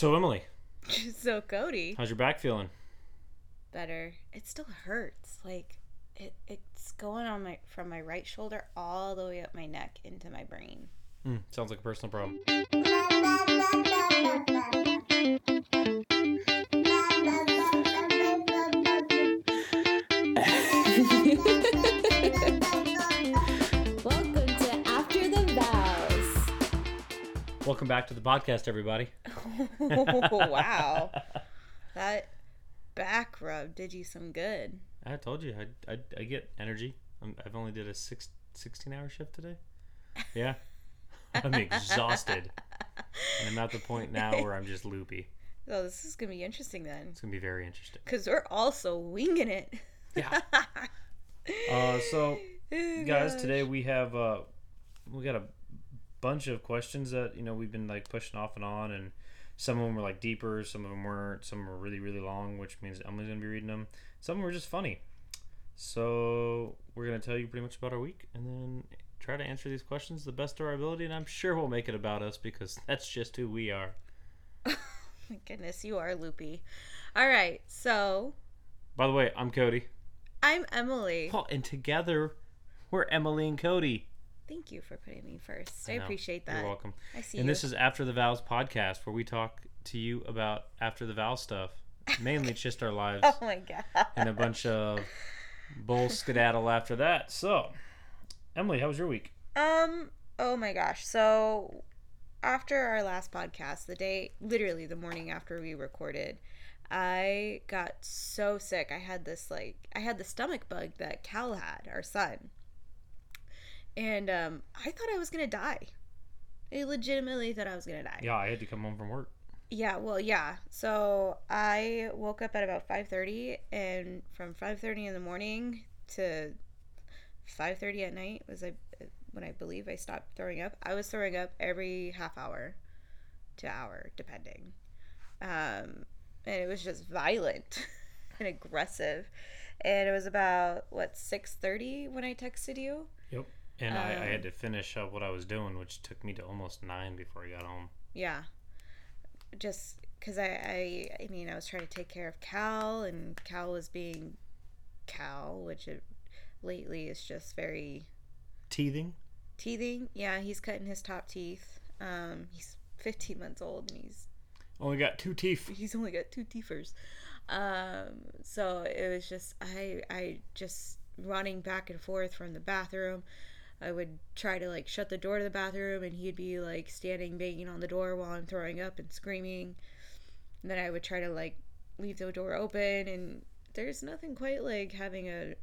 So Emily, so Cody, how's your back feeling? better. It still hurts. Like it, it's going on my from my right shoulder all the way up my neck into my brain. Mm, sounds like a personal problem. Welcome back to the podcast, everybody. oh, wow, that back rub did you some good. I told you I, I, I get energy. I'm, I've only did a six, 16 hour shift today. Yeah, I'm exhausted, and I'm at the point now where I'm just loopy. Oh, this is gonna be interesting then, It's gonna be very interesting. because we're also winging it. Yeah. Uh, so Oh, guys gosh. today we have uh we got a bunch of questions that you know we've been like pushing off and on and some of them were like deeper some of them weren't some were really really long which means emily's gonna be reading them some of them were just funny. So we're gonna tell you pretty much about our week and then try to answer these questions the best of our ability and i'm sure we'll make it about us because that's just who we are. My goodness, you are loopy. All right, so by the way i'm cody. I'm Emily. oh, and together we're emily and cody Thank you for putting me first. I, I appreciate that. you're welcome I see And you. this is After the Vows podcast, where we talk to you about after the vow stuff. Mainly, it's just our lives oh my god. and a bunch of bull skedaddle after that. So, Emily, how was your week? Um. Oh my gosh. So after our last podcast, the day, literally the morning after we recorded, I got so sick. I had this like, I had the stomach bug that Cal had, our son, and um, I thought I was gonna die. I legitimately thought I was gonna die. Yeah, I had to come home from work. Yeah, well, yeah. So I woke up at about five thirty, and from five thirty in the morning to five thirty at night was I when I believe I stopped throwing up. I was throwing up every half hour to hour, depending, um, and it was just violent and aggressive. And it was about what six thirty when I texted you. Yep. And I, I Um, had to finish up what I was doing, which took me to almost nine before I got home. Yeah. Just because I, I, I mean, I was trying to take care of Cal, and Cal was being Cal, which it, lately is just very Teething? teething. Yeah, he's cutting his top teeth. Um, he's 15 months old, and he's Only got two teeth. he's only got two teethers. Um, so it was just I, I just running back and forth from the bathroom. I would try to like shut the door to the bathroom, and he'd be like standing banging on the door while I'm throwing up and screaming. And then I would try to like leave the door open, and there's nothing quite like having a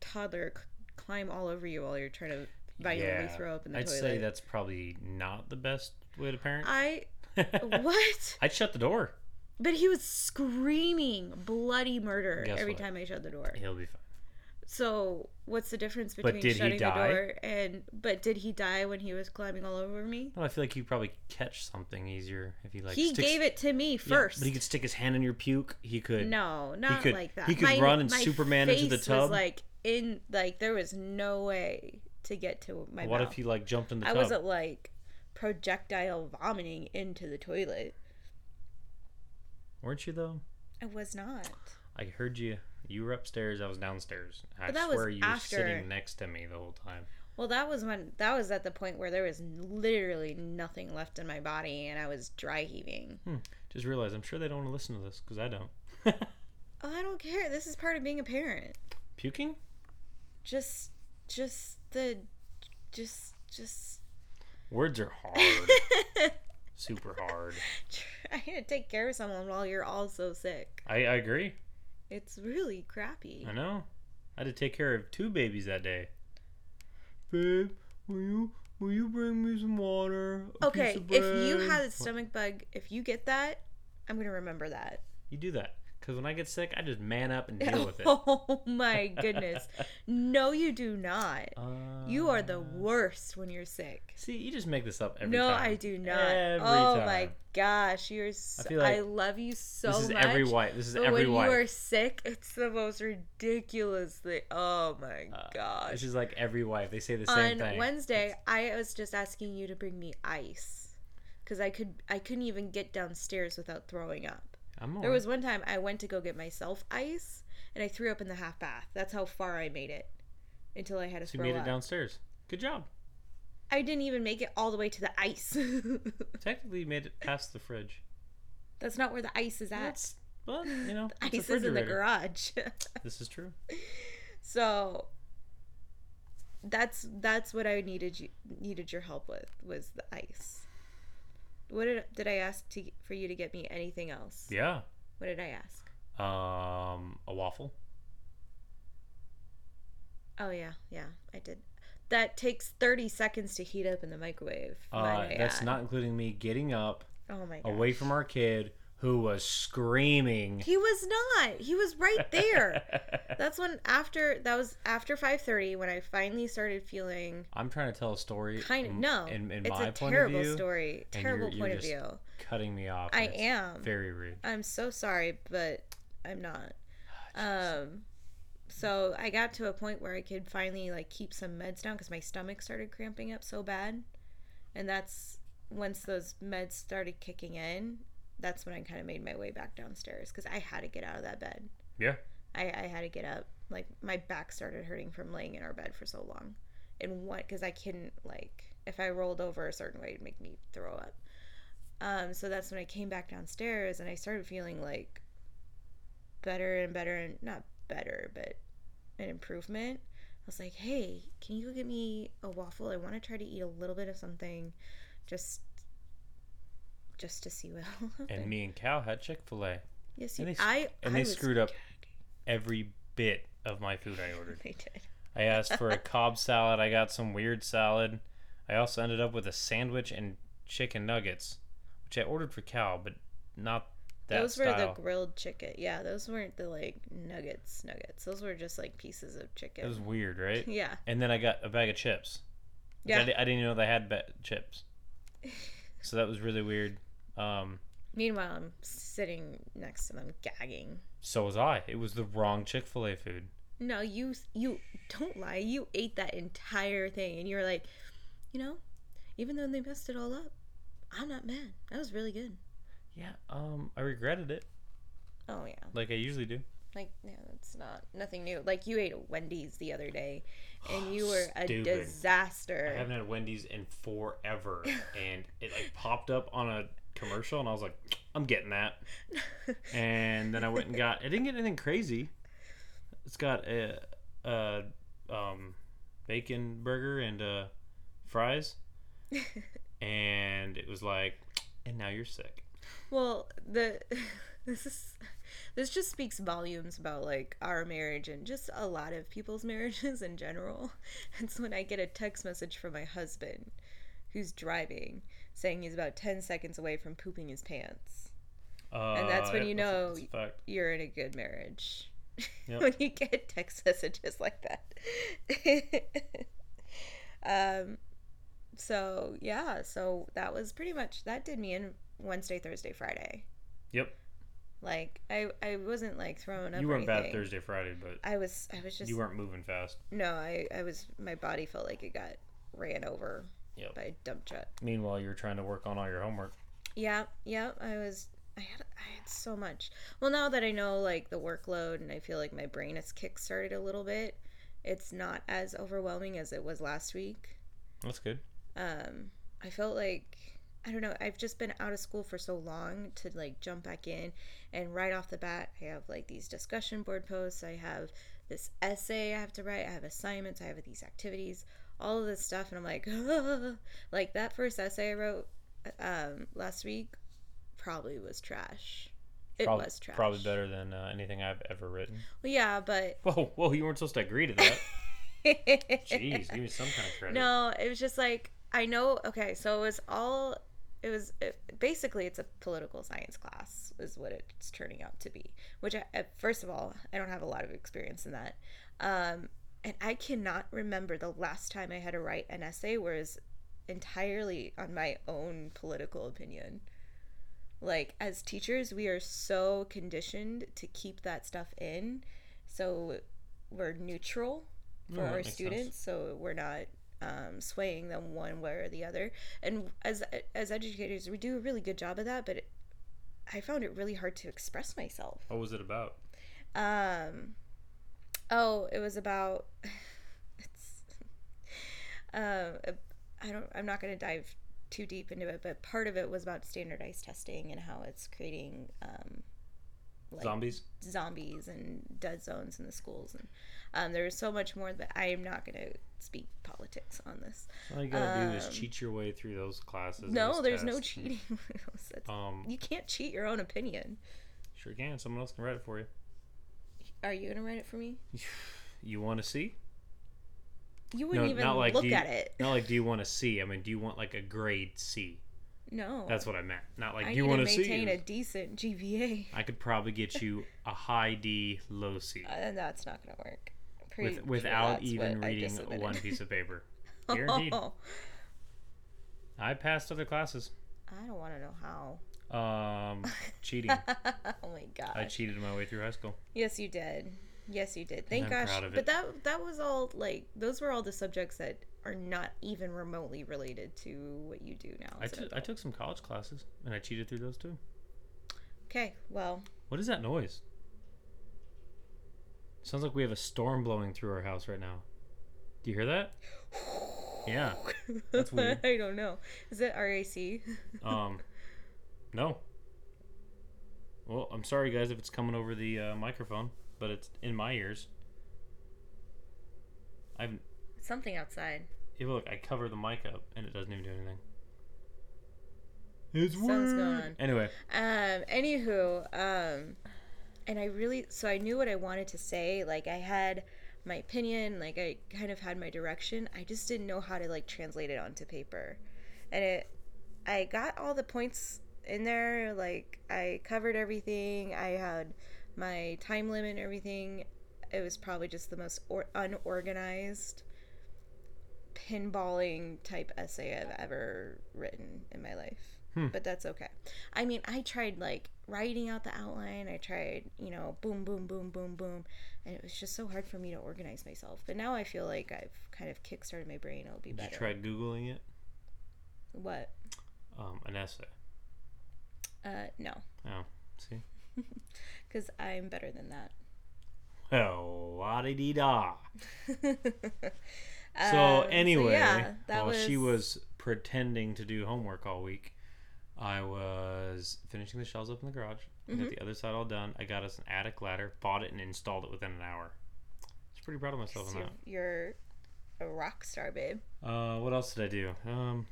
toddler c- climb all over you while you're trying to violently throw up in the I'd toilet. say that's probably not the best way to parent. I what? I'd shut the door. But he was screaming bloody murder Guess every what? time I shut the door. He'll be fine. So what's the difference between did he shutting the die? door and but did he die when he was climbing all over me? No, I feel like he'd probably catch something easier if he like. he sticks- gave it to me Yeah, first. but he could stick his hand in your puke. He could. no, not could- like that. he could run and Superman into the face tub. Was like in like there was no way to get to my what mouth. if he like jumped in the I tub? wasn't like projectile vomiting into the toilet. Weren't you though? I was not. I heard you. You were upstairs. I was downstairs. I But that was swear you were sitting next to me the whole time. Well, that was when that was at the point where there was literally nothing left in my body and I was dry heaving. Hmm. Just realized I'm sure they don't want to listen to this because I don't. Oh, I don't care. This is part of being a parent. Puking? Just, just the, just, just Words are hard. Super hard. trying to take care of someone while you're also sick. I, I agree. It's really crappy. I know. I had to take care of two babies that day. Babe, will you will you bring me some water? a piece Okay, if you bread?" had a stomach bug, if you get that, I'm gonna remember that. you do that because when I get sick, I just man up and deal with it. Oh my goodness. No, you do not. You are the Uh, worst when you're sick. See, you just make this up every no, time. No, I do not. Every oh time. my gosh, you're so, I, like love you so This is much. every wife. This is every when wife. you are sick, it's the most ridiculous thing. Oh my Uh, gosh. This is like every wife. They say the same On thing. Wednesday, I was just asking you to bring me ice. because I could I couldn't even get downstairs without throwing up. I'm There was one time I went to go get myself ice and I threw up in the half bath. That's how far I made it until I had to So you made up. it downstairs. Good job. I didn't even make it all the way to the ice. Technically, you made it past the fridge. That's not where the ice is at. That's well, you know, a ice is in the garage. This is true. so that's that's what I needed you needed your help with was the ice. What did did I ask to for you to get me anything else? Yeah. What did I ask? Um, a waffle. Oh yeah, yeah, I did. That takes 30 seconds to heat up in the microwave. Uh, that's not including me getting up Oh my god. away from our kid who was screaming. He was not. He was right there. That's when after that was after 5:30 when I finally started feeling I'm trying to tell a story. kind of in- no. In, in it's my a point terrible of view, story. Terrible you're- point you're of view. cutting me off. I am. Very rude. I'm so sorry, but I'm not. Ah, Um so I got to a point where I could finally like keep some meds down cuz my stomach started cramping up so bad. And that's once those meds started kicking in, that's when I kind of made my way back downstairs cuz I had to get out of that bed. Yeah. I, I had to get up. Like my back started hurting from laying in our bed for so long, and what? Because I couldn't like if I rolled over a certain way, it'd make me throw up. Um, so that's when I came back downstairs and I started feeling like better and better and not better, but an improvement. I was like, hey, can you go get me a waffle? I want to try to eat a little bit of something, just just to see what. And me and Cal had Chick Fil A. yes, and they I and I they screwed up every bit of my food I ordered. They did. I asked for a Cobb salad. I got some weird salad. I also ended up with a sandwich and chicken nuggets, which I ordered for Cal, but not that those were the grilled chicken. Yeah, those weren't the like nuggets. Nuggets. Those were just like pieces of chicken. It was weird, right? yeah. And then I got a bag of chips. which I, Yeah. I didn't even know they had ba- chips. So that was really weird. Um, Meanwhile, I'm sitting next to them gagging. so was I. It was the wrong Chick Fil A food. No, you you don't lie. You ate that entire thing, and you're like, you know, even though they messed it all up, I'm not mad. That was really good. Yeah. Um, I regretted it, Oh yeah, like I usually do. like no, it's not nothing new. Like you ate at Wendy's the other day, and you were a Stupid. disaster. I haven't had Wendy's in forever, and it like popped up on a commercial, and I was like, I'm getting that. And then I went and got. I didn't get anything crazy. It's got a, a um, bacon burger and uh, fries, and it was like, and now you're sick. Well, the this is this just speaks volumes about like our marriage and just a lot of people's marriages in general. It's when I get a text message from my husband who's driving saying he's about 10 seconds away from pooping his pants. Uh, that's when you that's a- know a fact. You're in a good marriage. Yep. when you get text messages like that. um so yeah, so that was pretty much that did me in Wednesday, Thursday, Friday. Yep. Like I, I wasn't like throwing up. You weren't bad. Thursday, Friday, but I was, I was just. you weren't moving fast. No, I, I was. My body felt like it got ran over Yep. by dump truck. Meanwhile, you're trying to work on all your homework. Yeah, yeah. I was. I had, I had so much. Well, now that I know like the workload and I feel like my brain has kickstarted a little bit, it's not as overwhelming as it was last week. That's good. um i felt like i don't know i've just been out of school for so long to like jump back in and right off the bat i have like these discussion board posts i have this essay i have to write i have assignments i have these activities all of this stuff and i'm like like that first essay i wrote um last week probably was trash it Prob- was trash Probably better than uh, anything I've ever written. well yeah but Whoa, whoa! You weren't supposed to agree to that. Jeez, give me some kind of credit. No, it was just like I know. Okay, so it was all. It was it, basically it's a political science class is what it's turning out to be. Which I, first of all, I don't have a lot of experience in that, um, and I cannot remember the last time I had to write an essay where it's entirely on my own political opinion. Like as teachers, we are so conditioned to keep that stuff in, so we're neutral for Yeah, our makes sense. students so we're not um, swaying them one way or the other. And as as educators, we do a really good job of that, but it, I found it really hard to express myself. What was it about? Um, oh, it was about. It's. Uh, I don't. I'm not going to dive too deep into it, but part of it was about standardized testing and how it's creating um, like zombies, zombies, and dead zones in the schools. And um, there's so much more that I am not going to speak politics on this. All you gotta um, do is um, cheat your way through those classes. No, there's no cheating. um, you can't cheat your own opinion. Sure can. Someone else can write it for you. Are you gonna write it for me? You want to see? You wouldn't even not like, look you, at it. Not like, do you want to see? I mean, do you want like a grade C? No. That's what I meant. Not like, I do you want to see? maintain a decent GPA. I could probably get you a high D, low C. Uh, that's not going to work. With, without sure even reading one piece of paper. Guaranteed. oh. I passed other classes. I don't want to know how. Um, cheating. oh my god. I cheated my way through high school. Yes, you did. Yes, you did. Thank gosh. But that that was all like those were all the subjects that are not even remotely related to what you do now. I, t- I took some college classes and I cheated through those too. Okay, well. What is that noise? Sounds like we have a storm blowing through our house right now. Do you hear that? Yeah. That's weird. I don't know. Is it RAC? um, no. Well, I'm sorry, guys, if it's coming over the uh, microphone, but it's in my ears. I've something outside. Yeah, look, I cover the mic up, and it doesn't even do anything. It's Something's weird. going. Anyway. Um. Anywho. Um. And I really so I knew what I wanted to say. Like I had my opinion, like I kind of had my direction. I just didn't know how to like translate it onto paper. And it I got all the points in there, like I covered everything. I had my time limit and everything. It was probably just the most or- unorganized pinballing type essay I've ever written in my life. Hmm. But that's okay. I mean, I tried like writing out the outline. I tried, you know, boom, boom, boom, boom, boom. And it was just so hard for me to organize myself. But now I feel like I've kind of kickstarted my brain. It'll be Did better. you try Googling it? What? Um, an essay. Uh, no. Oh, see? Because I'm better than that. Oh, la di da. So anyway, so yeah, while was... she was pretending to do homework all week, I was finishing the shelves up in the garage. Mm-hmm. got the other side all done. I got us an attic ladder, bought it, and installed it within an hour. I was pretty proud of myself on that. You're a rock star, babe. Uh, what else did I do? Um,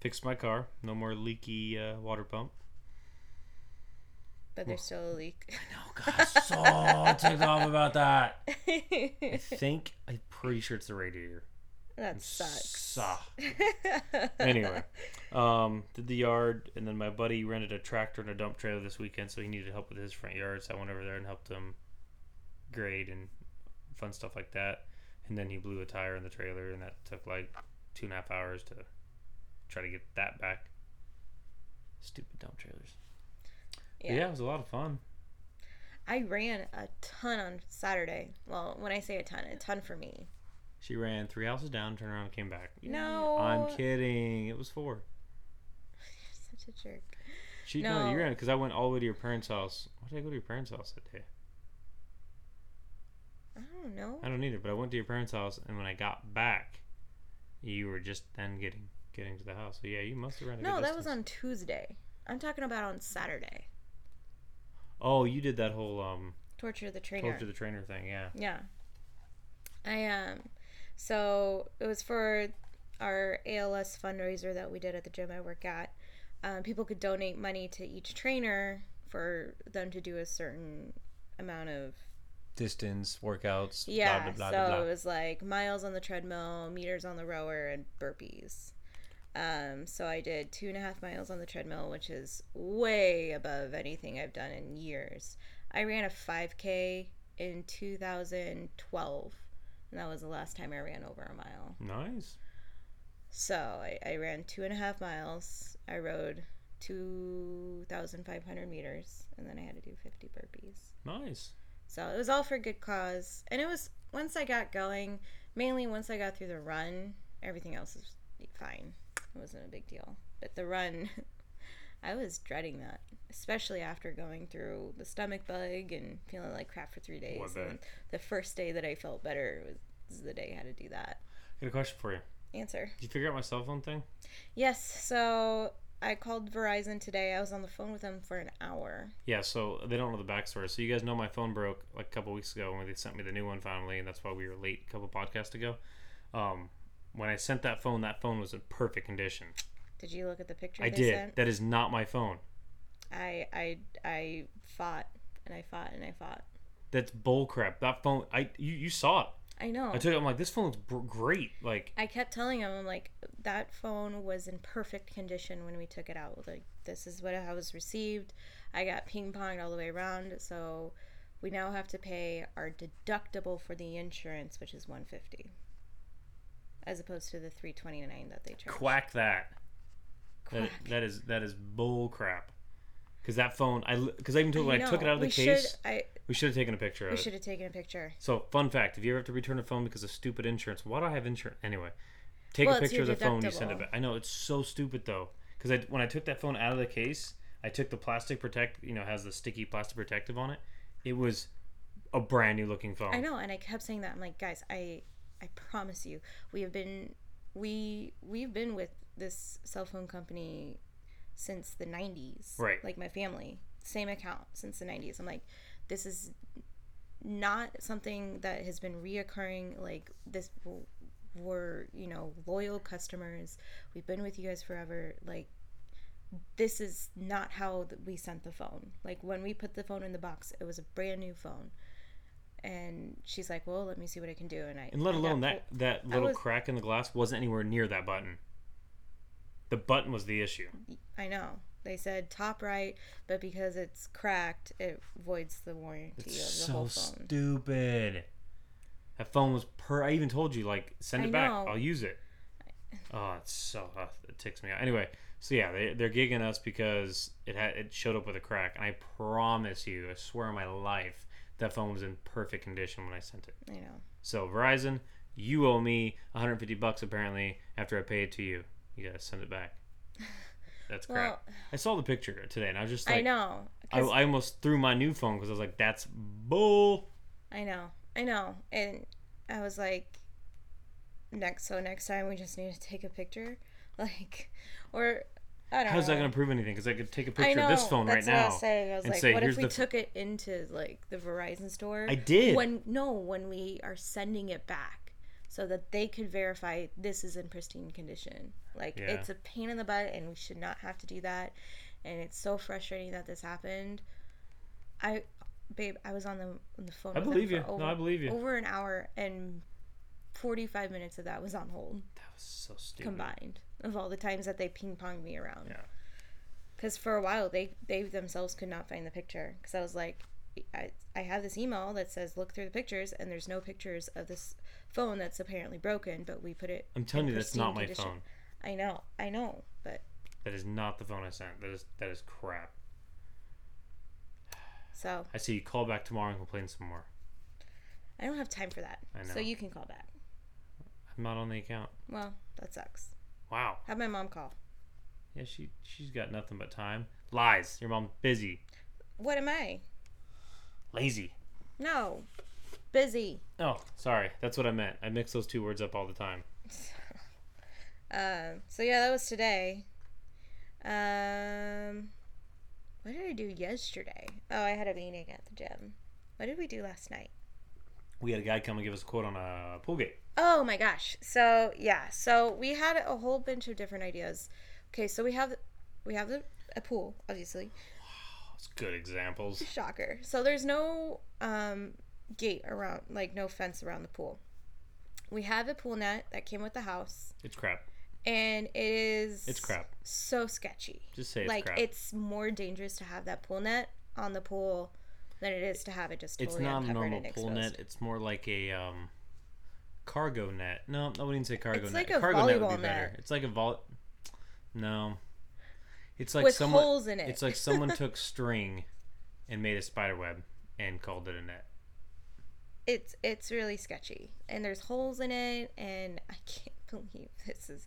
fixed my car. No more leaky uh, water pump. But there's still a leak. I know, God, so ticked off about that. I think I'm pretty sure it's the radiator. That sucks. anyway, um, did the yard, and then my buddy rented a tractor and a dump trailer this weekend, so he needed help with his front yard. So I went over there and helped him grade and fun stuff like that. And then he blew a tire in the trailer, and that took like two and a half hours to try to get that back. Stupid dump trailers. Yeah. yeah, it was a lot of fun. I ran a ton on Saturday. Well, when I say a ton, a ton for me. She ran three houses down, turned around, and came back. No, I'm kidding. It was four. You're such a jerk. She no, no you ran because I went all the way to your parents' house. Why did I go to your parents' house that day? I don't know. I don't either. But I went to your parents' house, and when I got back, you were just then getting getting to the house. So yeah, you must have ran. no, that was on Tuesday. I'm talking about on Saturday. Oh, you did that whole um torture the trainer. Torture the trainer thing, yeah. Yeah. I um so it was for our ALS fundraiser that we did at the gym I work at. Um, people could donate money to each trainer for them to do a certain amount of distance workouts. Yeah, blah, blah, blah, so it was like miles on the treadmill, meters on the rower, and burpees. Um, so I did two and a half miles on the treadmill, which is way above anything I've done in years. I ran a 5K in 2012, and that was the last time I ran over a mile. Nice. So I, I ran two and a half miles. I rode 2,500 meters, and then I had to do 50 burpees. Nice. So it was all for good cause. And it was, once I got going, mainly once I got through the run, everything else is fine. It wasn't a big deal. But the run, I was dreading that, especially after going through the stomach bug and feeling like crap for three days. What bet? And the first day that I felt better was the day I had to do that. I got a question for you. Answer. Did you figure out my cell phone thing? Yes. So I called Verizon today. I was on the phone with them for an hour. Yeah, so they don't know the backstory. So you guys know my phone broke like a couple weeks ago when they sent me the new one finally, and that's why we were late a couple podcasts ago. Um, when I sent that phone, that phone was in perfect condition. Did you look at the picture I did. sent? That is not my phone. I I I fought and I fought and I fought. That's bull crap. That phone, I you, you saw it. I know. I took it. I'm like, this phone looks great. Like, I kept telling him, I'm like, that phone was in perfect condition when we took it out. Like, this is what I was received. I got ping ponged all the way around. So we now have to pay our deductible for the insurance, which is 150 as opposed to the 329 that they charge. quack that. That, that is that is bull crap. Because that phone, I because I even told I when I took it out of the we case, Should, I we should have taken a picture of we should have taken a picture. So, fun fact: if you ever have to return a phone because of stupid insurance, why do I have insurance anyway? Take Well, a picture of the phone, you send it back. I know it's so stupid though, because I, when I took that phone out of the case, I took the plastic protect, you know, has the sticky plastic protective on it. It was a brand new looking phone. I know, and I kept saying that. I'm like, guys, I I promise you, we have been we we've been with this cell phone company since the 90s. Right. Like my family, same account since the 90s. I'm like, this is not something that has been reoccurring. Like this, we're you know loyal customers. We've been with you guys forever. Like this is not how we sent the phone. Like when we put the phone in the box, it was a brand new phone. And she's like, "Well, let me see what I can do." And I And let I alone that that little was- crack in the glass wasn't anywhere near that button. The button was the issue. I know. They said top right, but because it's cracked, it voids the warranty It's of the so whole phone. stupid. That phone was per. I even told you like send I it back. know. I'll use it. Oh, it's so uh, it ticks me out. Anyway, so yeah, they they're gigging us because it had it showed up with a crack, and I promise you, I swear on my life, that phone was in perfect condition when I sent it. I know. So Verizon, you owe me 150 bucks apparently after I pay it to you. You gotta send it back. That's crap. Well, I saw the picture today, and I was just like, I know. I, I almost threw my new phone because I was like, that's bull. I know. I know. And I was like, next. So next time we just need to take a picture, like, or I don't How's know. that going to prove anything? Because I could take a picture know. of this phone that's right what I now. was saying. I was and like, say, what "Here's if we the f- took it into like the Verizon store? I did. When no, when we are sending it back, so that they could verify this is in pristine condition. Like Yeah. it's a pain in the butt, and we should not have to do that. And it's so frustrating that this happened. I, babe, I was on the on the phone. I with them believe for you. Over, no, I believe you. Over an hour and forty five minutes of that was on hold That was so stupid. combined of all the times that they ping ponged me around. Yeah. Because for a while they they themselves could not find the picture. Because I was like, I I have this email that says look through the pictures, and there's no pictures of this phone that's apparently broken, but we put it. I'm telling in you, that's not my condition. phone. I know, I know, but That is not the phone I sent. That is that is crap. so I see you call back tomorrow and complain some more. I don't have time for that. I know. So you can call back. I'm not on the account. Well, that sucks. Wow. Have my mom call. Yeah, she she's got nothing but time. Lies. Your mom's busy, What am I? lazy. No, busy. Oh, sorry. That's what I meant. I mix those two words up all the time. Um, so yeah, that was today. Um, what did I do yesterday? Oh, I had a meeting at the gym. What did we do last night? We had a guy come and give us a quote on a pool gate. Oh my gosh. So yeah, so we had a whole bunch of different ideas. Okay, so we have we have the, a pool, obviously. That's good examples. Shocker. So there's no um, gate around, like no fence around the pool. We have a pool net that came with the house, It's crap. and it is It's crap. So sketchy. Just say it's like crap. it's more dangerous to have that pool net on the pool than it is to have it just It's not a normal pool net. It's more like a um, cargo net. No, I wouldn't say cargo It's net. like a cargo net would be better. net. It's like a vault No, it's like with someone. holes in it. It's like someone took string and made a spider web and called it a net. it's it's really sketchy, and there's holes in it, and I can't. believe this is.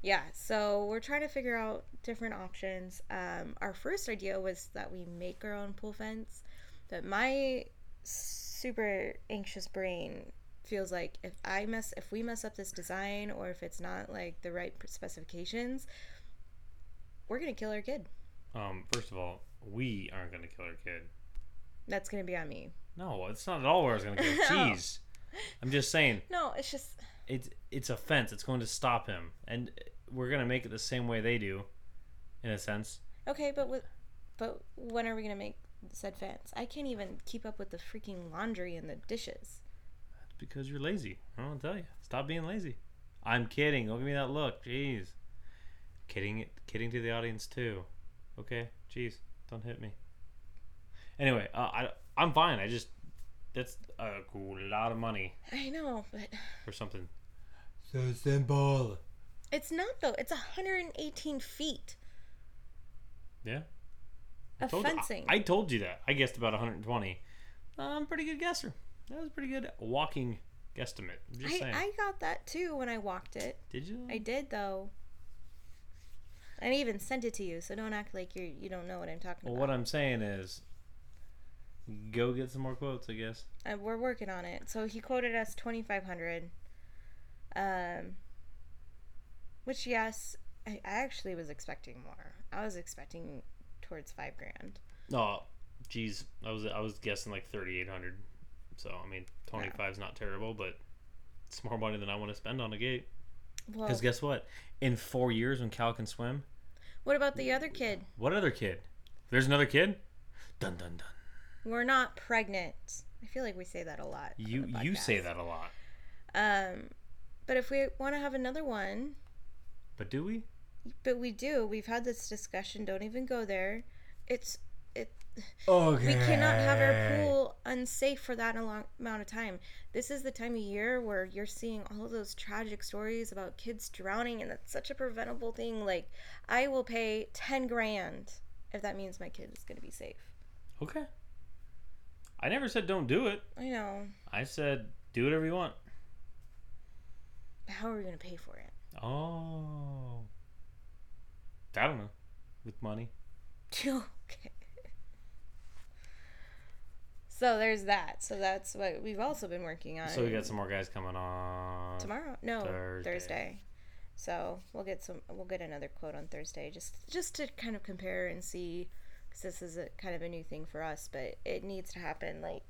Yeah, so we're trying to figure out different options. Um, our first idea was that we make our own pool fence, but my super anxious brain feels like if I mess, if we mess up this design, or if it's not like the right specifications, we're gonna kill our kid. Um, first of all, we aren't gonna kill our kid. That's gonna be on me. No, it's not at all where I was gonna go. Jeez, I'm just saying. No, it's just it's it's a fence. It's going to stop him, and we're gonna make it the same way they do, in a sense. okay, but? But when are we gonna make said fence? I can't even keep up with the freaking laundry and the dishes. It's because you're lazy. I don't tell you. Stop being lazy. I'm kidding. Don't give me that look. Jeez. Kidding. Kidding to the audience too. Okay. Jeez. Don't hit me. Anyway, uh, I I'm fine. I just that's a lot of money I know, but for something so simple. it's not though. It's 118 feet Yeah. Of Told- fencing. I, I told you that. I guessed about 120. I'm a pretty good guesser. That was a pretty good walking guesstimate. I'm I, saying. I got that too when I walked it. Did you? I did though. I even sent it to you, so don't act like you you don't know what I'm talking well, about. what I'm saying is, go get some more quotes. I guess. Uh, we're working on it. So he quoted us 2500 um which yes, I, I actually was expecting more. I was expecting towards 5 grand. Oh, geez, I was I was guessing like 3,800. So I mean, 25 is not terrible, but it's more money than I want to spend on a gate. Well, Because guess what? In four years, when Cal can swim, what about the other kid? what other kid? There's another kid. Dun dun dun. We're not pregnant. I feel like we say that a lot. You you say that a lot, Um but if we want to have another one, but do we? But we do. We've had this discussion. Don't even go there. It's it Okay. we cannot have our pool unsafe for that long amount of time. This is the time of year where you're seeing all of those tragic stories about kids drowning, and that's such a preventable thing. Like, I will pay 10 grand if that means my kid is going to be safe. Okay. I never said don't do it. I know. I said do whatever you want. But How are we going to pay for it? Oh. I don't know. With money. okay. So there's that. So that's what we've also been working on. So we got some more guys coming on. tomorrow no Thursday. thursday. so we'll get some we'll get another quote on thursday just just to kind of compare and see because this is a kind of a new thing for us but it needs to happen like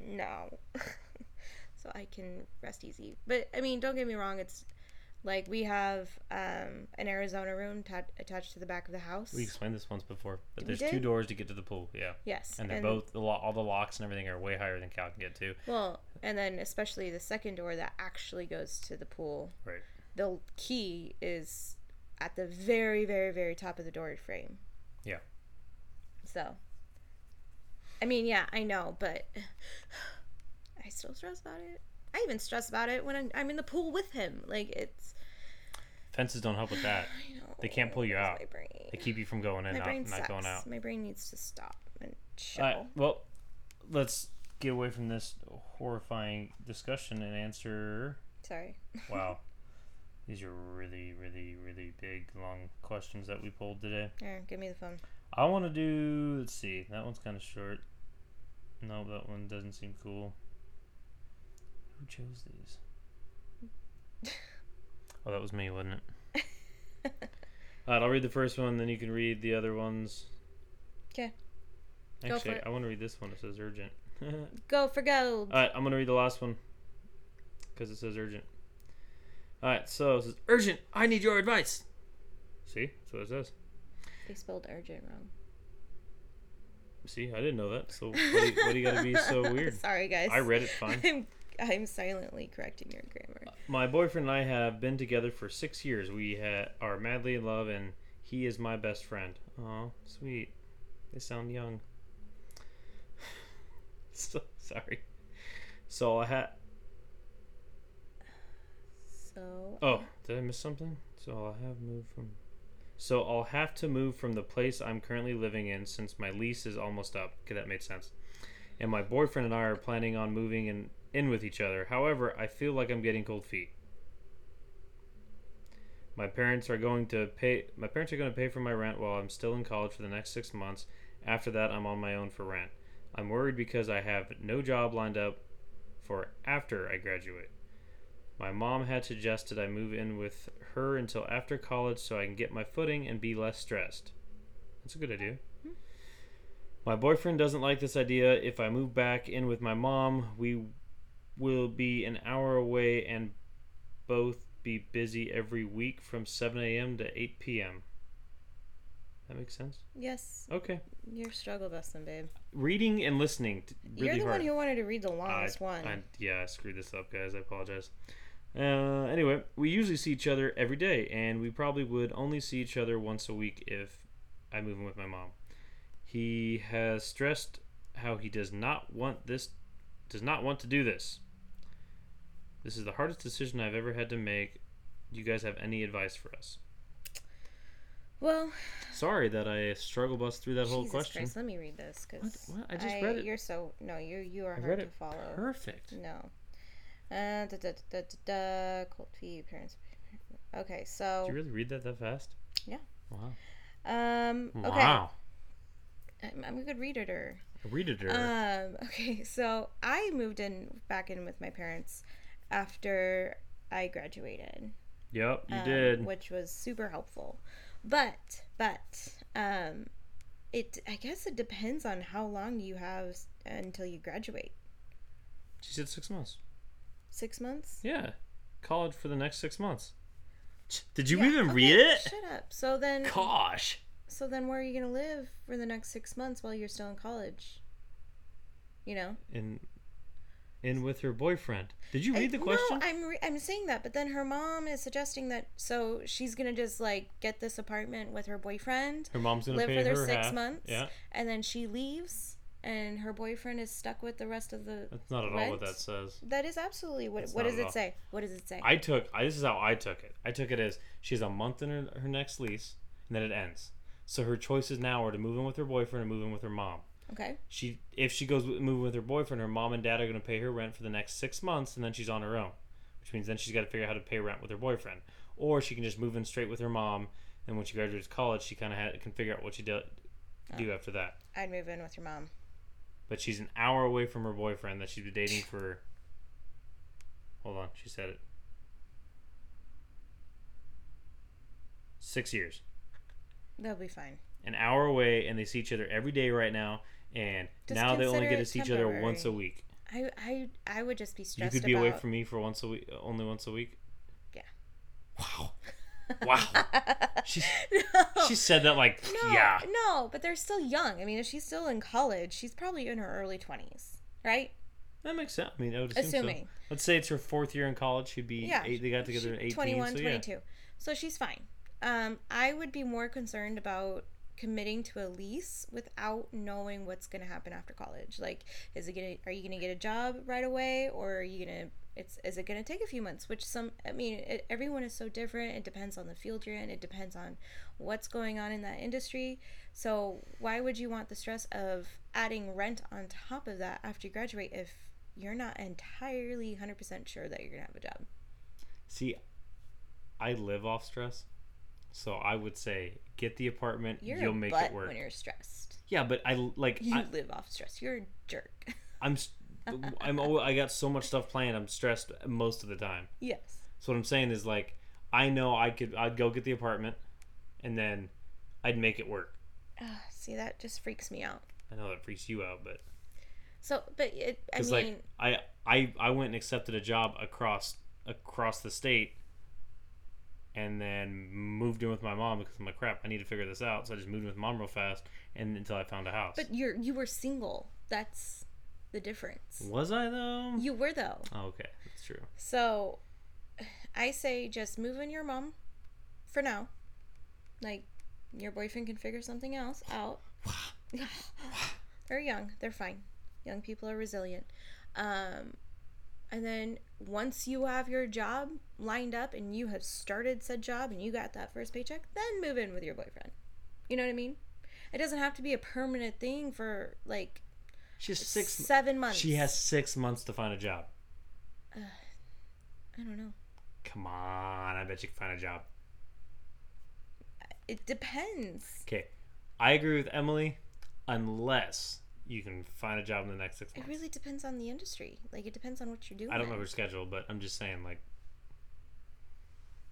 now so i can rest easy but i mean don't get me wrong it's like we have um, an arizona room ta- attached to the back of the house We explained this once before, but We there's two doors to get to the pool. Yeah, yes and they're both the lo- all the locks and everything are way higher than Cal can get to. well and then especially the second door that actually goes to the pool Right. the key is at the very, very, very top of the door frame. Yeah. So, I mean, yeah, I know, but I still stress about it. I even stress about it when I'm, I'm in the pool with him. Like it's. Fences don't help with that. They can't pull you out. They keep you from going in, my not, brain not sucks. going out. My brain needs to stop and chill. All right. Well, let's get away from this horrifying discussion and answer. Sorry. Wow. These are really, really, really big, long questions that we pulled today. Here, give me the phone. I want to do. Let's see. That one's kind of short. No, that one doesn't seem cool. Who chose these? Oh, that was me, wasn't it? Alright, I'll read the first one, then you can read the other ones. 'Kay. Go for Actually. I want to read this one. It says urgent. Go for gold. Alright, I'm going to read the last one because it says urgent. Alright, so it says urgent. I need your advice. See? That's what it says. They spelled urgent wrong. See, I didn't know that. So, what do you, you got to be so weird? Sorry, guys. I read it fine. I'm, I'm silently correcting your grammar. My boyfriend and I have been together for six years. We ha- are madly in love, and he is my best friend. Oh, sweet. They sound young. so sorry. So I had. So. Oh, did I miss something? So I'll have moved from. So I'll have to move from the place I'm currently living in since my lease is almost up. Okay, that made sense. And my boyfriend and I are planning on moving in in with each other. However, I feel like I'm getting cold feet. My parents are going to pay. My parents are going to pay for my rent while I'm still in college for the next six months. After that, I'm on my own for rent. I'm worried because I have no job lined up for after I graduate. My mom had suggested I move in with her until after college so I can get my footing and be less stressed. That's a good idea. Mm-hmm. My boyfriend doesn't like this idea. If I move back in with my mom, we will be an hour away and both be busy every week from 7 a.m. to 8 p.m. That makes sense? Yes, Okay. your struggle bus then, babe. Reading and listening. Really You're the hard. one who wanted to read the longest I, one. I, yeah, I screwed this up, guys. I apologize. Uh, anyway, we usually see each other every day, and we probably would only see each other once a week if I move in with my mom. He has stressed how he does not want this, does not want to do this. This is the hardest decision I've ever had to make. Do you guys have any advice for us? well, Sorry that I struggle bus through that whole question. Christ, let me read this because? I just read it. You're so no, you you are I hard to follow. Perfect. No. Uh, da, da, da, da, da, cold feet, parents. Okay, so Did you really read that that fast? Yeah. Wow. um, okay, Wow. I'm, I'm a good reader. A reader. Um, okay, so I moved in back in with my parents after I graduated. Yep, you um, did. which was super helpful. But but um, it I guess it depends on how long you have until you graduate. She said six months. Six months. Yeah, college for the next six months. Did you Yeah, even okay, read it? Shut up. So then, Gosh. so then, where are you gonna live for the next six months while you're still in college? You know. In, in with her boyfriend. Did you I- read the question? No, I'm re- I'm saying that, but then her mom is suggesting that so she's gonna just like get this apartment with her boyfriend, her mom's gonna live pay for their her six half. months, Yeah, and then she leaves, and her boyfriend is stuck with the rest of the. that's not at all what that says. That is absolutely what. That's what does it all. say? What does it say? I took. I, this is how I took it. I took it as she has a month in her, her next lease, and then it ends. So her choices now are to move in with her boyfriend or move in with her mom. Okay. She, if she goes moving with her boyfriend, her mom and dad are going to pay her rent for the next six months, and then she's on her own. Which means then she's got to figure out how to pay rent with her boyfriend, or she can just move in straight with her mom. And when she graduates college, she kind of can figure out what she do, do oh. after that. I'd move in with your mom. But she's an hour away from her boyfriend that she's been dating for. Hold on, she said it. Six years. That'll be fine. An hour away, and they see each other every day right now. And Just now they only get to see each other once a week. I I I would just be stressed. You could be about. away from me for once a week, only once a week. Yeah. Wow. Wow. She no. she said that like no, yeah. no, but they're still young. I mean, if she's still in college, she's probably in her early twenties, right? That makes sense. I mean, I would assume so. Assuming. Let's say it's her fourth year in college. She'd be Yeah, eight. They got together at She- eighteen. 21, so yeah. 22. So she's fine. Um, I would be more concerned about committing to a lease without knowing what's going to happen after college. Like, is it gonna? Are you gonna get a job right away, or are you gonna? It's is it gonna take a few months? Which some, I mean, it, everyone is so different. It depends on the field you're in. It depends on what's going on in that industry. So why would you want the stress of adding rent on top of that after you graduate if you're not entirely 100% sure that you're gonna have a job? See, I live off stress, so I would say get the apartment. You're you'll make butt it work. when you're stressed. Yeah, but I like You I, live off stress. You're a jerk. I'm I'm al- I got so much stuff planned. I'm stressed most of the time. yes. So what I'm saying is like I know I could I'd go get the apartment, and then I'd make it work. Ugh, see, that just freaks me out. I know that freaks you out, but So, but it, I mean, like I I I went and accepted a job across across the state, and then moved in with my mom because I'm like crap. I need to figure this out. So I just moved in with mom real fast, and until I found a house. but you're you were single. That's the difference. was I though? You were though. Oh, okay, that's true. So, I say just move in your mom for now. Like, your boyfriend can figure something else out. They're young. They're fine. Young people are resilient. Um, and then once you have your job lined up and you have started said job and you got that first paycheck, then move in with your boyfriend. You know what I mean? It doesn't have to be a permanent thing for like She has six. seven months. She has six months to find a job. I don't know. Come on, I bet you can find a job. It depends. Okay, I agree with Emily, unless you can find a job in the next six months. It really depends on the industry. Like it depends on what you're doing. I don't know her schedule, but I'm just saying, like,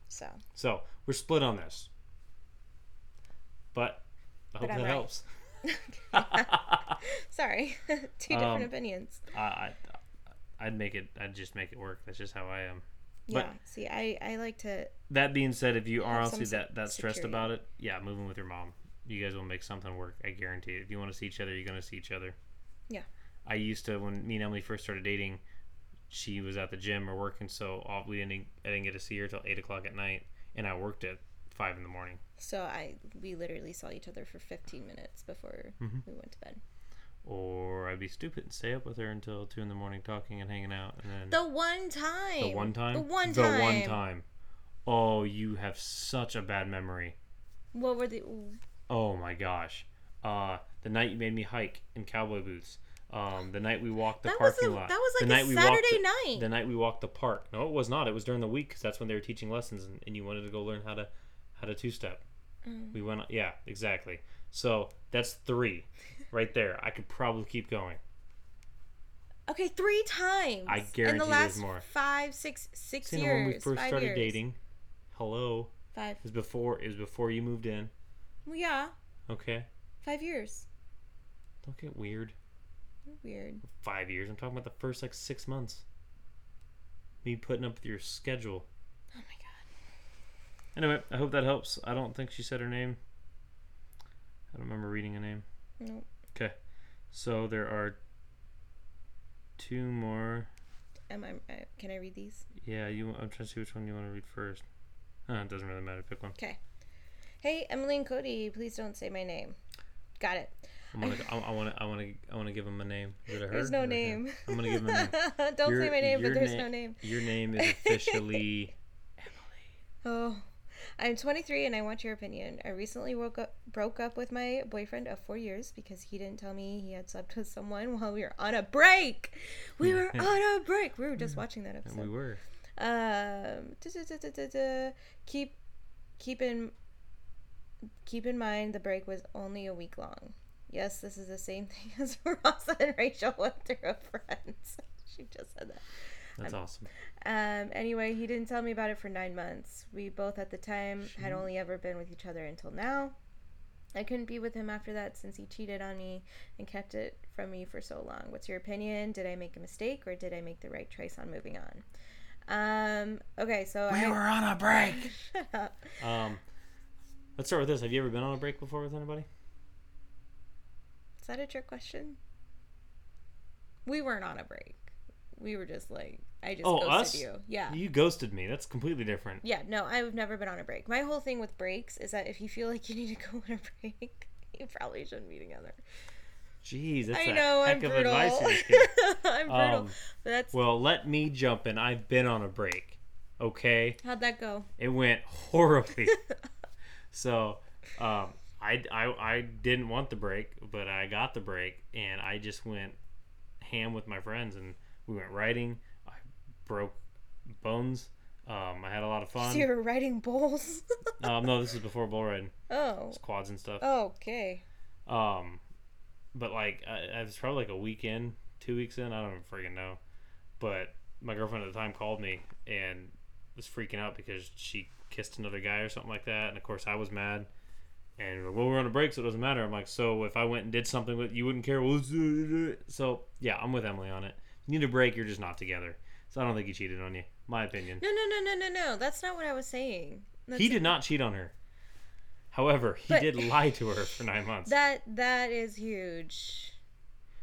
So so we're split on this. But I hope But that right. helps. sorry, two different Um, opinions. I, I, I'd make it. I'd just make it work. That's just how I am. Yeah. See, I I like to. That being said, if you are honestly that that stressed security. about it, yeah, moving with your mom. You guys will make something work. I guarantee it. If you want to see each other, you're gonna see each other. Yeah. I used to when me and Emily first started dating. She was at the gym or working, so we didn't. I didn't get to see her till eight o'clock at night, and I worked at five in the morning. So I we literally saw each other for 15 minutes before Mhm. we went to bed. Or I'd be stupid and stay up with her until two in the morning talking and hanging out, and then The one time. the one time, The one the one time. Oh, you have such a bad memory. What were the? Oh my gosh. Uh, the night you made me hike in cowboy boots. Um, the night we walked the that parking a, lot. that was the like night a we Saturday the, night. The night we walked the park. No, it was not. It was during the week because that's when they were teaching lessons, and, and you wanted to go learn how to how to two step. Mm. We went. Yeah, exactly. So that's three, right there. I could probably keep going. Okay, three times. I in guarantee the last more. five, six, six See, years. when we first started years. dating, hello, Five. it was before it was before you moved in. Well, yeah, Okay, five years. don't get weird. You're Weird. Five years. I'm talking about the first like six months. Me putting up with your schedule. Oh my god. Anyway, I hope that helps. I don't think she said her name. I don't remember reading a name. Nope. Okay, so there are two more. Am I? Uh, can I read these? Yeah, you. I'm trying to see which one you want to read first. Uh, it doesn't really matter. Pick one. Okay. Hey, Emily and Cody, please don't say my name. Got it. I'm gonna. I, I want to. I want to. I want to give him a name. Is it a her? There's no or a him? name. I'm gonna give him a name. don't Your- say my name, but there's na- no name. Your name is officially. Emily. Oh, I'm 23 and I want your opinion. I recently woke up, broke up with my boyfriend of four years because he didn't tell me he had slept with someone while we were on a break. We were on a break. We were just watching that episode. and we were. Um, keep, keep in, keep in mind the break was only a week long. Yes, this is the same thing as Ross and Rachel went through with friends. she just said that. That's awesome. Um, anyway, he didn't tell me about it for nine months. We both at the time had only ever been with each other until now. I couldn't be with him after that since he cheated on me and kept it from me for so long. What's your opinion? Did I make a mistake or did I make the right choice on moving on? Um, okay, so we I were on a break. Shut up. Um, let's start with this. Have you ever been on a break before with anybody? Is that a trick question? We weren't on a break. We were just like I just Oh, ghosted us? you. Yeah. You ghosted me. That's completely different. Yeah, no, I've never been on a break. My whole thing with breaks is that if you feel like you need to go on a break, you probably shouldn't be together. Jeez, that's I a know, heck I'm of brutal. advice you're just giving. I'm brutal. Um, but that's Well, let me jump in. I've been on a break. Okay, how'd that go? it went horribly. So, um, I, I I didn't want the break, but I got the break, and I just went ham with my friends, and we went riding. I broke bones. Um, I had a lot of fun. So you were riding bulls? Um, no, this is before bull riding, oh. It's quads and stuff. Okay. Um, but like I, I was probably like a weekend, two weeks in. I don't freaking know. But my girlfriend at the time called me and was freaking out because she kissed another guy or something like that. And of course, I was mad. And well, we're on a break, so it doesn't matter. I'm like, so if I went and did something with you, wouldn't care. Well, let's do uh, it. So yeah, I'm with Emily on it. You need a break. You're just not together. So I don't think he cheated on you. My opinion. No, no, no, no, no, no. That's not what I was saying. That's, He did not cheat on her. However, he But- did lie to her for nine months. That that is huge.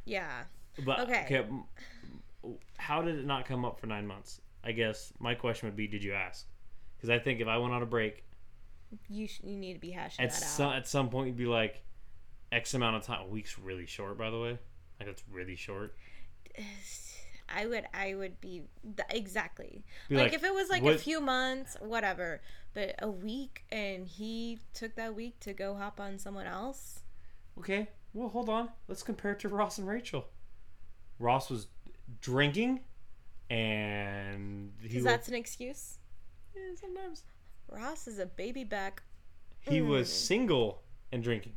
Yeah. But Okay. okay. how did it not come up for nine months? I guess my question would be, did you ask? Because I think if I went on a break, You sh- you need to be hashing at that some out. at some point you'd be like, X amount of time. A week's really short, by the way. Like that's really short. I would I would be th- exactly Be like, like, if it was like a few months, whatever. But a week, and he took that week to go hop on someone else. Okay, well hold on. Let's compare it to Ross and Rachel. Ross was drinking, and he Because that's an excuse. Yeah, sometimes. Ross is a baby back He was mm. single and drinking.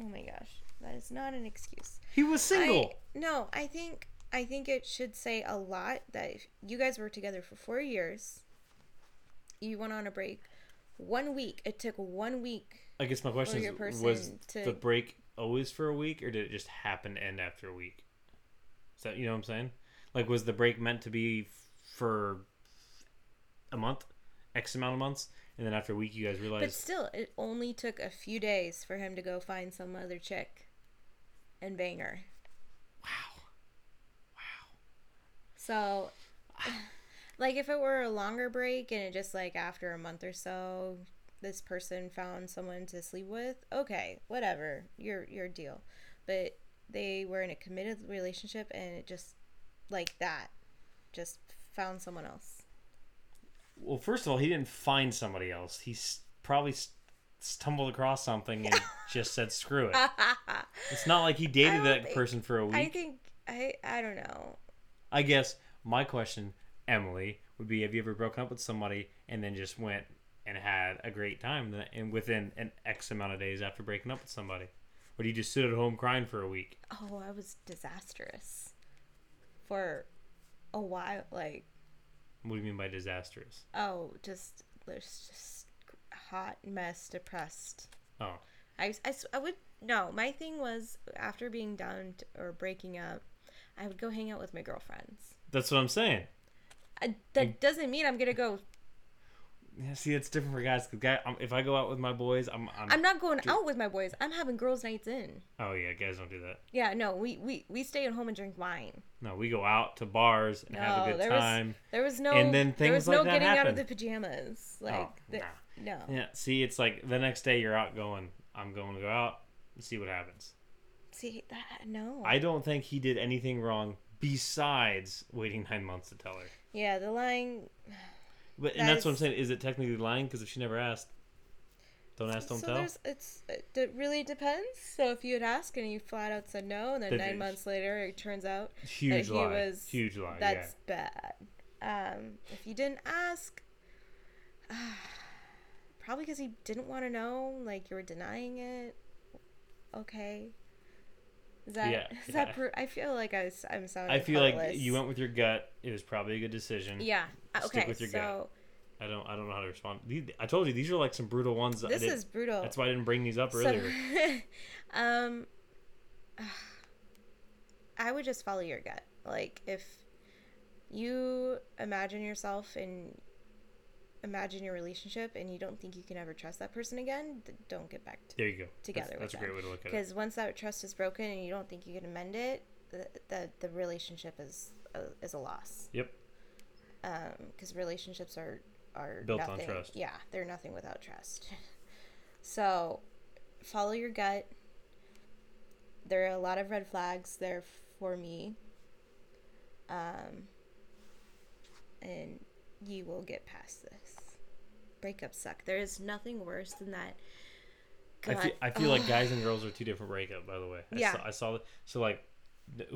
Oh my gosh, that is not an excuse. He was single. I, no, I think I think it should say a lot that if you guys were together for four years. You went on a break. One week. It took one week. I guess my question your is: Was to- the break always for a week, or did it just happen to end after a week? Is that you know what I'm saying? Like, was the break meant to be for a month, X amount of months, and then after a week, you guys realize. But still, it only took a few days for him to go find some other chick and bang her. wow, wow. So, like, if it were a longer break and it just like after a month or so, this person found someone to sleep with, okay, whatever, your your deal. But they were in a committed relationship and it just like that, just found someone else. Well, first of all, he didn't find somebody else. He probably stumbled across something and just said, "Screw it." It's not like he dated that think- person for a week. I think I I don't know. I guess my question, Emily, would be: Have you ever broken up with somebody and then just went and had a great time, and within an X amount of days after breaking up with somebody, or do you just sit at home crying for a week? Oh, I was disastrous for a while. Like, What do you mean by disastrous? oh, just there's just hot mess, depressed. Oh, I, I, I would no. My thing was after being t- or breaking up, I would go hang out with my girlfriends. that's what I'm saying. I, that doesn't mean I'm gonna go. Yeah, see, it's different for guys. 'cause guy, um, if I go out with my boys, I'm. I'm, I'm not going out with my boys. I'm having girls' nights in. oh yeah, guys don't do that. Yeah, no, we we, we stay at home and drink wine. No, we go out to bars and have a good there was- time. There was no. And then things there was like no that getting out of the pajamas. Like, Oh, the, nah. no. Yeah, see, it's like the next day you're out going. I'm going to go out and see what happens. See that? No. I don't think he did anything wrong besides waiting nine months to tell her. yeah, the lying. But and that's what I'm saying. Is it technically lying? Because if she never asked, don't ask, don't so tell. it's it, really depends. So if you had asked and you flat out said no, and then Then nine it's- months later it turns out Huge he lie. was- Huge lie. that's bad. Um, if you didn't ask, probably because he didn't want to know, like you were denying it. Okay. Is that Yeah, is yeah. that? I feel like I, was- I'm sounding. I feel like you went with your gut. It was probably a good decision. Yeah. uh, Stick Okay. with your so gut. I don't. I don't know how to respond. I told you these are like some brutal ones. This is brutal. That's why I didn't bring these up So- earlier. um, I would just follow your gut. Like if you imagine yourself and imagine your relationship, and you don't think you can ever trust that person again, don't get back to there you go. together That's, that's a great way to look at it. because once that trust is broken and you don't think you can amend it, the the, the relationship is a, is a loss. Yep. Because relationships are are Built on nothing. trust. Yeah, they're nothing without trust. so, follow your gut. There are a lot of red flags there for me. Um, and you will get past this. Breakups suck. There is nothing worse than that. I feel, I feel like guys and girls are two different breakup. By the way, I Yeah. saw, I saw that. So like,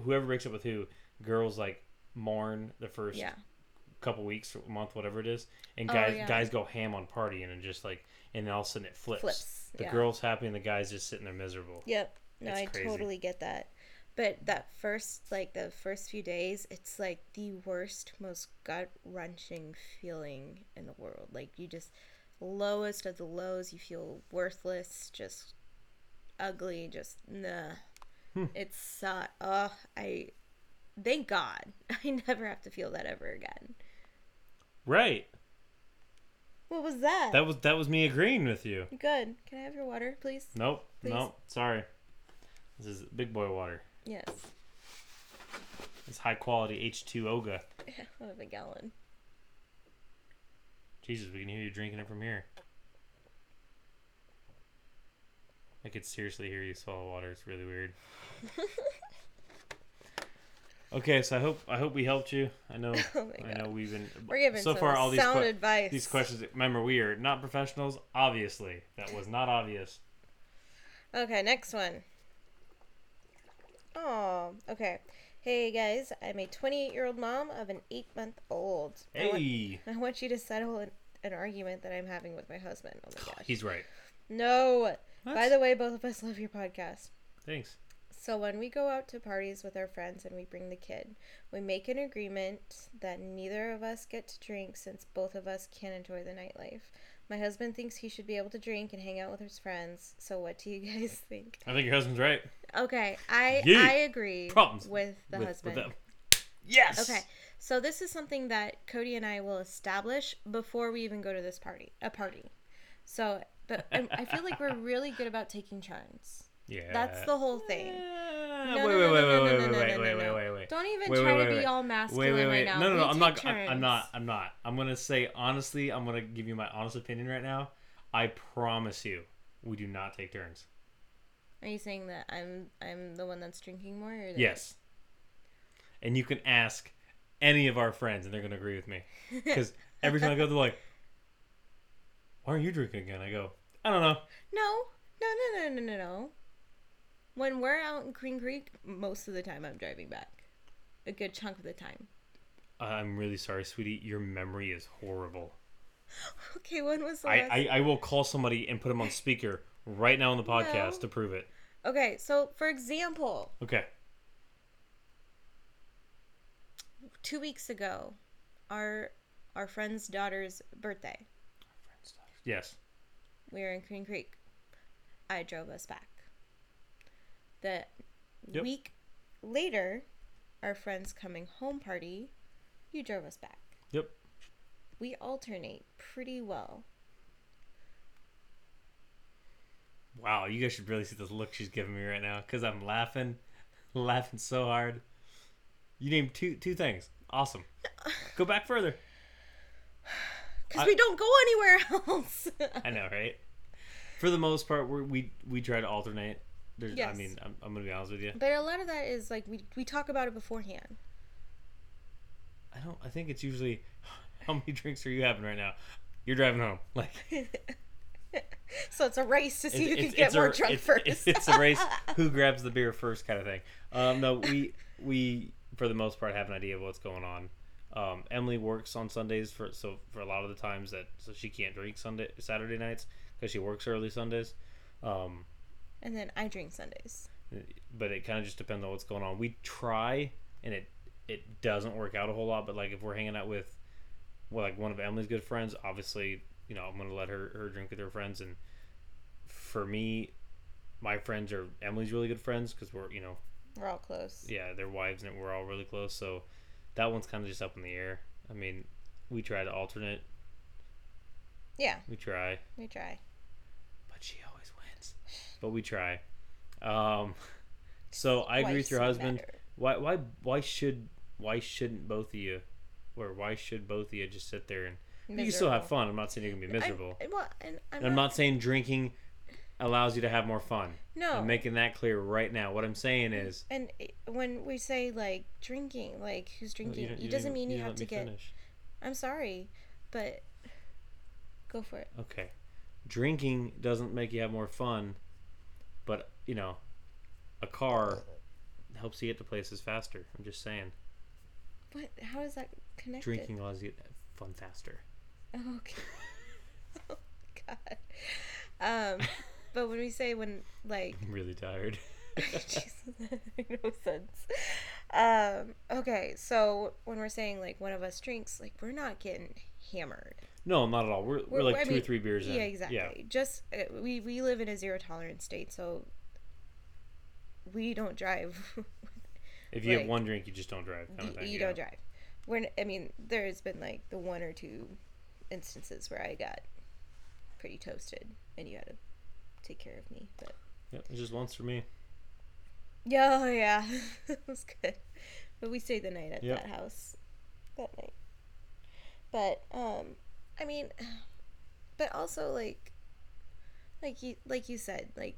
whoever breaks up with who, girls like mourn the first yeah. couple weeks, month, whatever it is, and Oh, guys yeah. guys go ham on partying and just like, and then all of a sudden it flips. Flips, The yeah. girl's happy and the guy's just sitting there miserable. Yep. No, It's I crazy. totally get that. But that first, like the first few days, it's like the worst, most gut wrenching feeling in the world. Like you just lowest of the lows. You feel worthless, just ugly, just nah. Hmm. It's suck. Oh, I thank God I never have to feel that ever again. Right. What was that? That was that was me agreeing with you. Good. Can I have your water, please? Nope. Please. Nope. Sorry. This is big boy water. Yes. It's high quality H2 Oga. I have a gallon. Jesus, we can hear you drinking it from here. I could seriously hear you swallow water. It's really weird. okay, so I hope I hope we helped you. I know Oh my I know we've been We're giving so some far all these sound que- advice. these questions. Remember, we are not professionals. Obviously, that was not obvious. Okay, next one. Oh, okay. Hey guys, I'm a 28 year old mom of an 8 month old. I want, Hey, I want you to settle an, an argument that I'm having with my husband. Oh my gosh. he's right. No. By the way, both of us love your podcast. Thanks. So when we go out to parties with our friends and we bring the kid, we make an agreement that neither of us get to drink since both of us can enjoy the nightlife. My husband thinks he should be able to drink and hang out with his friends. So what do you guys think? I think your husband's right. Okay, I. I agree Problems with the with, husband. With. Yes. Okay, so this is something that Cody and I will establish before we even go to this party, a party. So, but I, I feel like we're really good about taking turns. Yeah. That's the whole thing. Eh, no, wait, wait, wait, wait, wait, wait, wait, wait, wait, wait. Don't even wait, try wait, to wait, be all masculine wait, wait, wait. right now. No, no, no. I'm not. Turns. I'm not. I'm not. I'm gonna say honestly. I'm gonna give you my honest opinion right now. I promise you, we do not take turns. Are you saying that I'm I'm the one that's drinking more? Or that- yes. And you can ask any of our friends, and they're gonna agree with me. Because every time I go, they're like, "Why are you drinking again?" I go, "I don't know." No, no, no, no, no, no, no. When we're out in Green Creek, most of the time I'm driving back. A good chunk of the time. I'm really sorry, sweetie. Your memory is horrible. Okay, when was the I, last? I, I will call somebody and put them on speaker right now on the podcast No. to prove it. Okay, so for example, Okay. two weeks ago, our our friend's daughter's birthday. Yes. We were in Green Creek. I drove us back. The Yep. week later, our friend's coming home party, you drove us back. Yep. We alternate pretty well. Wow, you guys should really see this look she's giving me right now because I'm laughing, laughing so hard. You named two two things. Awesome. Go back further. Because we don't go anywhere else. I know, right? For the most part, we're, we we try to alternate. There's, I Yes. mean, I'm, I'm gonna be honest with you. but a lot of that is like we, we talk about it beforehand. I don't. I think it's usually how many drinks are you having right now? You're driving home. Like so it's a race to see who it's- can get it's more a, drunk it's, first. It's, it's a race who grabs the beer first kind of thing. Um, no, we we for the most part have an idea of what's going on. Um, Emily works on Sundays for so for a lot of the times that so she can't drink Sunday Saturday nights because she works early Sundays. Um, and then I drink Sundays. but it kind of just depends on what's going on. We try and it it doesn't work out a whole lot. But like if we're hanging out with well, like one of Emily's good friends, obviously you know I'm gonna let her her drink with her friends. And for me, my friends are Emily's really good friends because we're you know We're all close. yeah their wives and we're all really close. So that one's kind of just up in the air. I mean, we try to alternate. Yeah, We try. we try. but she always. But we try. Um, so I agree with your husband. better. Why why why should why shouldn't both of you, or why should both of you just sit there and you can still have fun? I'm not saying you're gonna be miserable. I, well, and I'm, And I'm not saying drinking allows you to have more fun. No. I'm making that clear right now. What I'm saying is And when we say like drinking, like who's drinking, don't- it doesn't mean you, didn't have to get. finish. I'm sorry, but go for it. Okay, drinking doesn't make you have more fun, but you know, a car helps you get to places faster. I'm just saying. What? How is that connected? Drinking allows you fun faster. Oh, okay. oh God. Um, but when we say when like I'm really tired. Jesus, that made no sense. Um, okay, so when we're saying like one of us drinks, like we're not getting hammered. no, not at all. We're, we're, We're- like I two mean, or three beers in. Yeah, exactly. Yeah. Just uh, we we live in a zero tolerance state, so we don't drive. If you have one drink, you just don't drive. Kind of you thing, you yeah. don't drive. We're n- I mean, there's been like the one or two instances where I got pretty toasted, and you had to take care of me. But Yep, it's just once for me. yeah, oh, yeah, it was good. But we stayed the night at Yep. that house that night. But um, I mean, but also like, like you like you said, like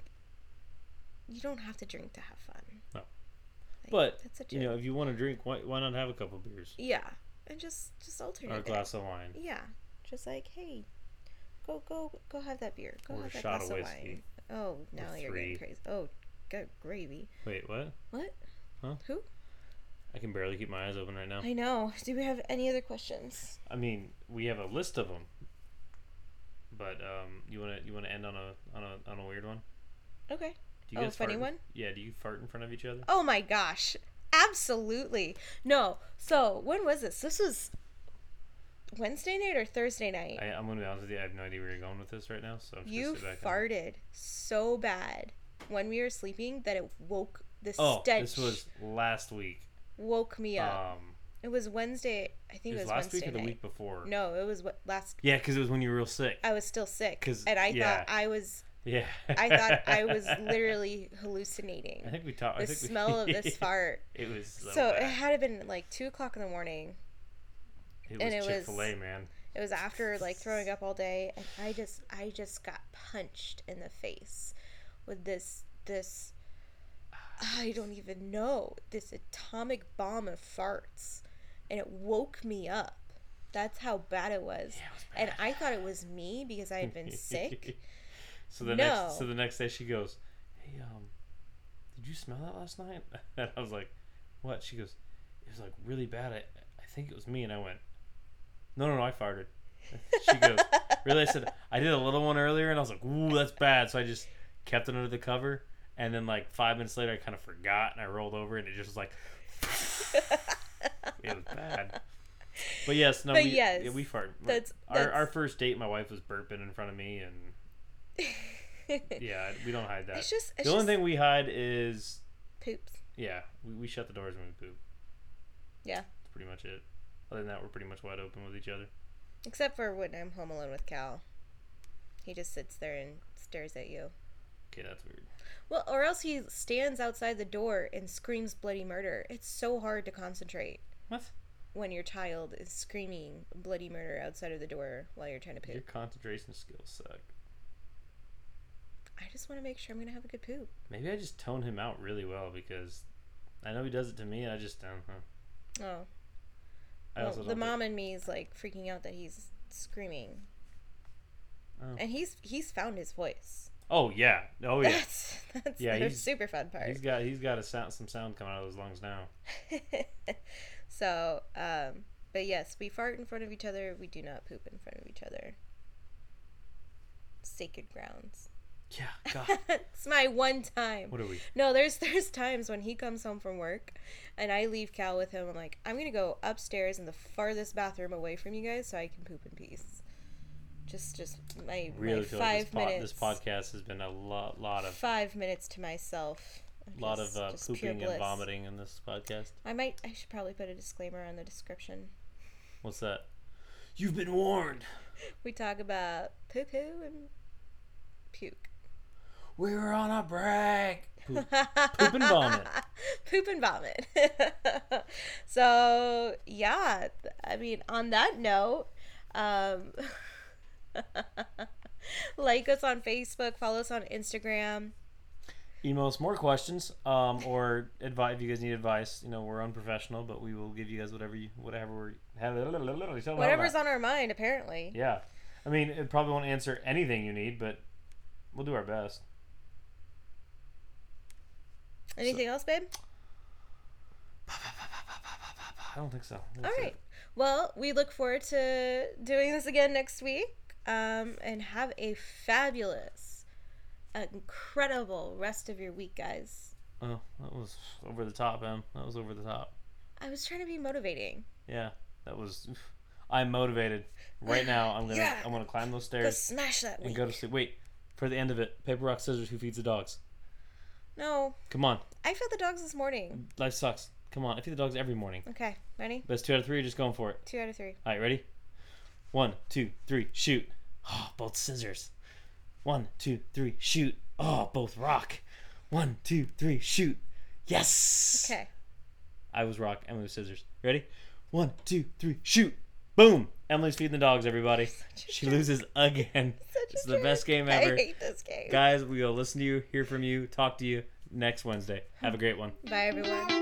you don't have to drink to have fun. No. Like, But that's such you know, if you want to drink, why, why not have a couple beers yeah, and just just alternate. or a it. glass of wine? Yeah, just like hey, go go go have that beer. Go Or a have that shot glass of of whiskey. wine. Oh, now you're getting crazy. Oh, good gravy. Wait, what? What? Huh? Who? I can barely keep my eyes open right now. I know. Do we have any other questions? I mean, we have a list of them, but um, you wanna you wanna end on a on a on a weird one? Okay. Do you Oh, guys funny fart one? Yeah. Do you fart in front of each other? Oh my gosh. Absolutely. No. So, when was this? This was Wednesday night or Thursday night? I, I'm gonna be honest with you. I have no idea where you're going with this right now. So I'm just you gonna sit back and- farted so bad when we were sleeping that it woke the Oh, stench this was last week. Woke me up. Um, it was Wednesday. I think it it was was, last Wednesday week or the night. week before. No, it was what last. Yeah, because it was when you were real sick. I was still sick, 'Cause- and I yeah. thought I was. Yeah. I thought I was literally hallucinating. I think we talked. I the think we- smell of this fart. It was so, So it had been like two o'clock in the morning. It was- Chick Fil A, man. It was after like throwing up all day, and I just I just got punched in the face with this this I don't even know this atomic bomb of farts, and it woke me up. That's how bad it was. Yeah, it was And. I thought it was me because I had been sick. so the No. next, so the next day she goes, "Hey, um, did you smell that last night?" And I was like, "What?" She goes, "It was like really bad. I, I think it was me." And I went, "No, no, no, I farted." She goes, "Really?" I said, "I did a little one earlier," and I was like, "Ooh, that's bad." So I just kept it under the cover, and then like five minutes later, I kind of forgot, and I rolled over, and it just was like, it was bad. But yes, no, But we, yes, yeah, we fart. that's- our that's- our first date. My wife was burping in front of me, and yeah, we don't hide that. It's just it's the only just thing we hide is poops. yeah, we, we shut the doors when we poop. Yeah. That's pretty much it. Other than that, we're pretty much wide open with each other. Except for when I'm home alone with Cal. He just sits there and stares at you. Okay, that's weird. Well, or else he stands outside the door and screams bloody murder. It's so hard to concentrate What? when your child is screaming bloody murder outside of the door while you're trying to poop. Your concentration skills suck. I just want to make sure I'm going to have a good poop. Maybe I just tone him out really well because I know he does it to me. And I just don't. Huh. Oh. I Well, the mom in me is like freaking out that he's screaming. Oh. And he's he's found his voice. Oh yeah. Oh yeah. That's that's Yeah, the he's- super fun part. He's got he's got a sound some sound coming out of his lungs now. so, um, but yes, we fart in front of each other. We do not poop in front of each other. Sacred grounds. Yeah. God. it's my one time. what are we? No, there's there's times when he comes home from work, and I leave Cal with him. I'm like, I'm gonna go upstairs in the farthest bathroom away from you guys so I can poop in peace. Just just my, Really my feel like five this, po- minutes. this podcast has been a lot lot of Five minutes to myself. A lot of uh, pooping and vomiting in this podcast. I might. I should probably put a disclaimer on the description. What's that? You've been warned. We talk about poo poo and puke. We were on a break. Poop, poop and vomit. poop and vomit. so yeah, I mean, on that note, um, like us on Facebook, follow us on Instagram. Email us more questions, um, or advice if you guys need advice. You know, we're unprofessional, but we will give you guys whatever you whatever we're Whatever's on our mind, apparently. Yeah, I mean, it probably won't answer anything you need, but we'll do our best. Anything else, babe? I don't think so. All That's it. Well, we look forward to doing this again next week. Um, and have a fabulous, incredible rest of your week, guys. Oh, that was over the top, Em. That was over the top. I was trying to be motivating. Yeah, that was. I'm motivated right now. I'm gonna Yeah. I'm gonna climb those stairs, Go smash that and week. go to sleep. Wait for the end of it. Paper rock scissors. Who feeds the dogs? No, Come on. I fed the dogs this morning. Life sucks. Come on. I feed the dogs every morning. Okay, ready? Best two out of three. Or just going for it. Two out of three. All right, ready? One, two, three, shoot. Oh, both scissors. One, two, three, shoot. Oh, both rock. One, two, three, shoot. Yes. Okay. I was rock. Emily was scissors. Ready? One, two, three, shoot. Boom. Emily's feeding the dogs, everybody. She jerk. loses again. Such a It's the jerk. best game ever. I hate this game. Guys, we will listen to you, hear from you, talk to you next Wednesday. Have a great one. Bye, everyone.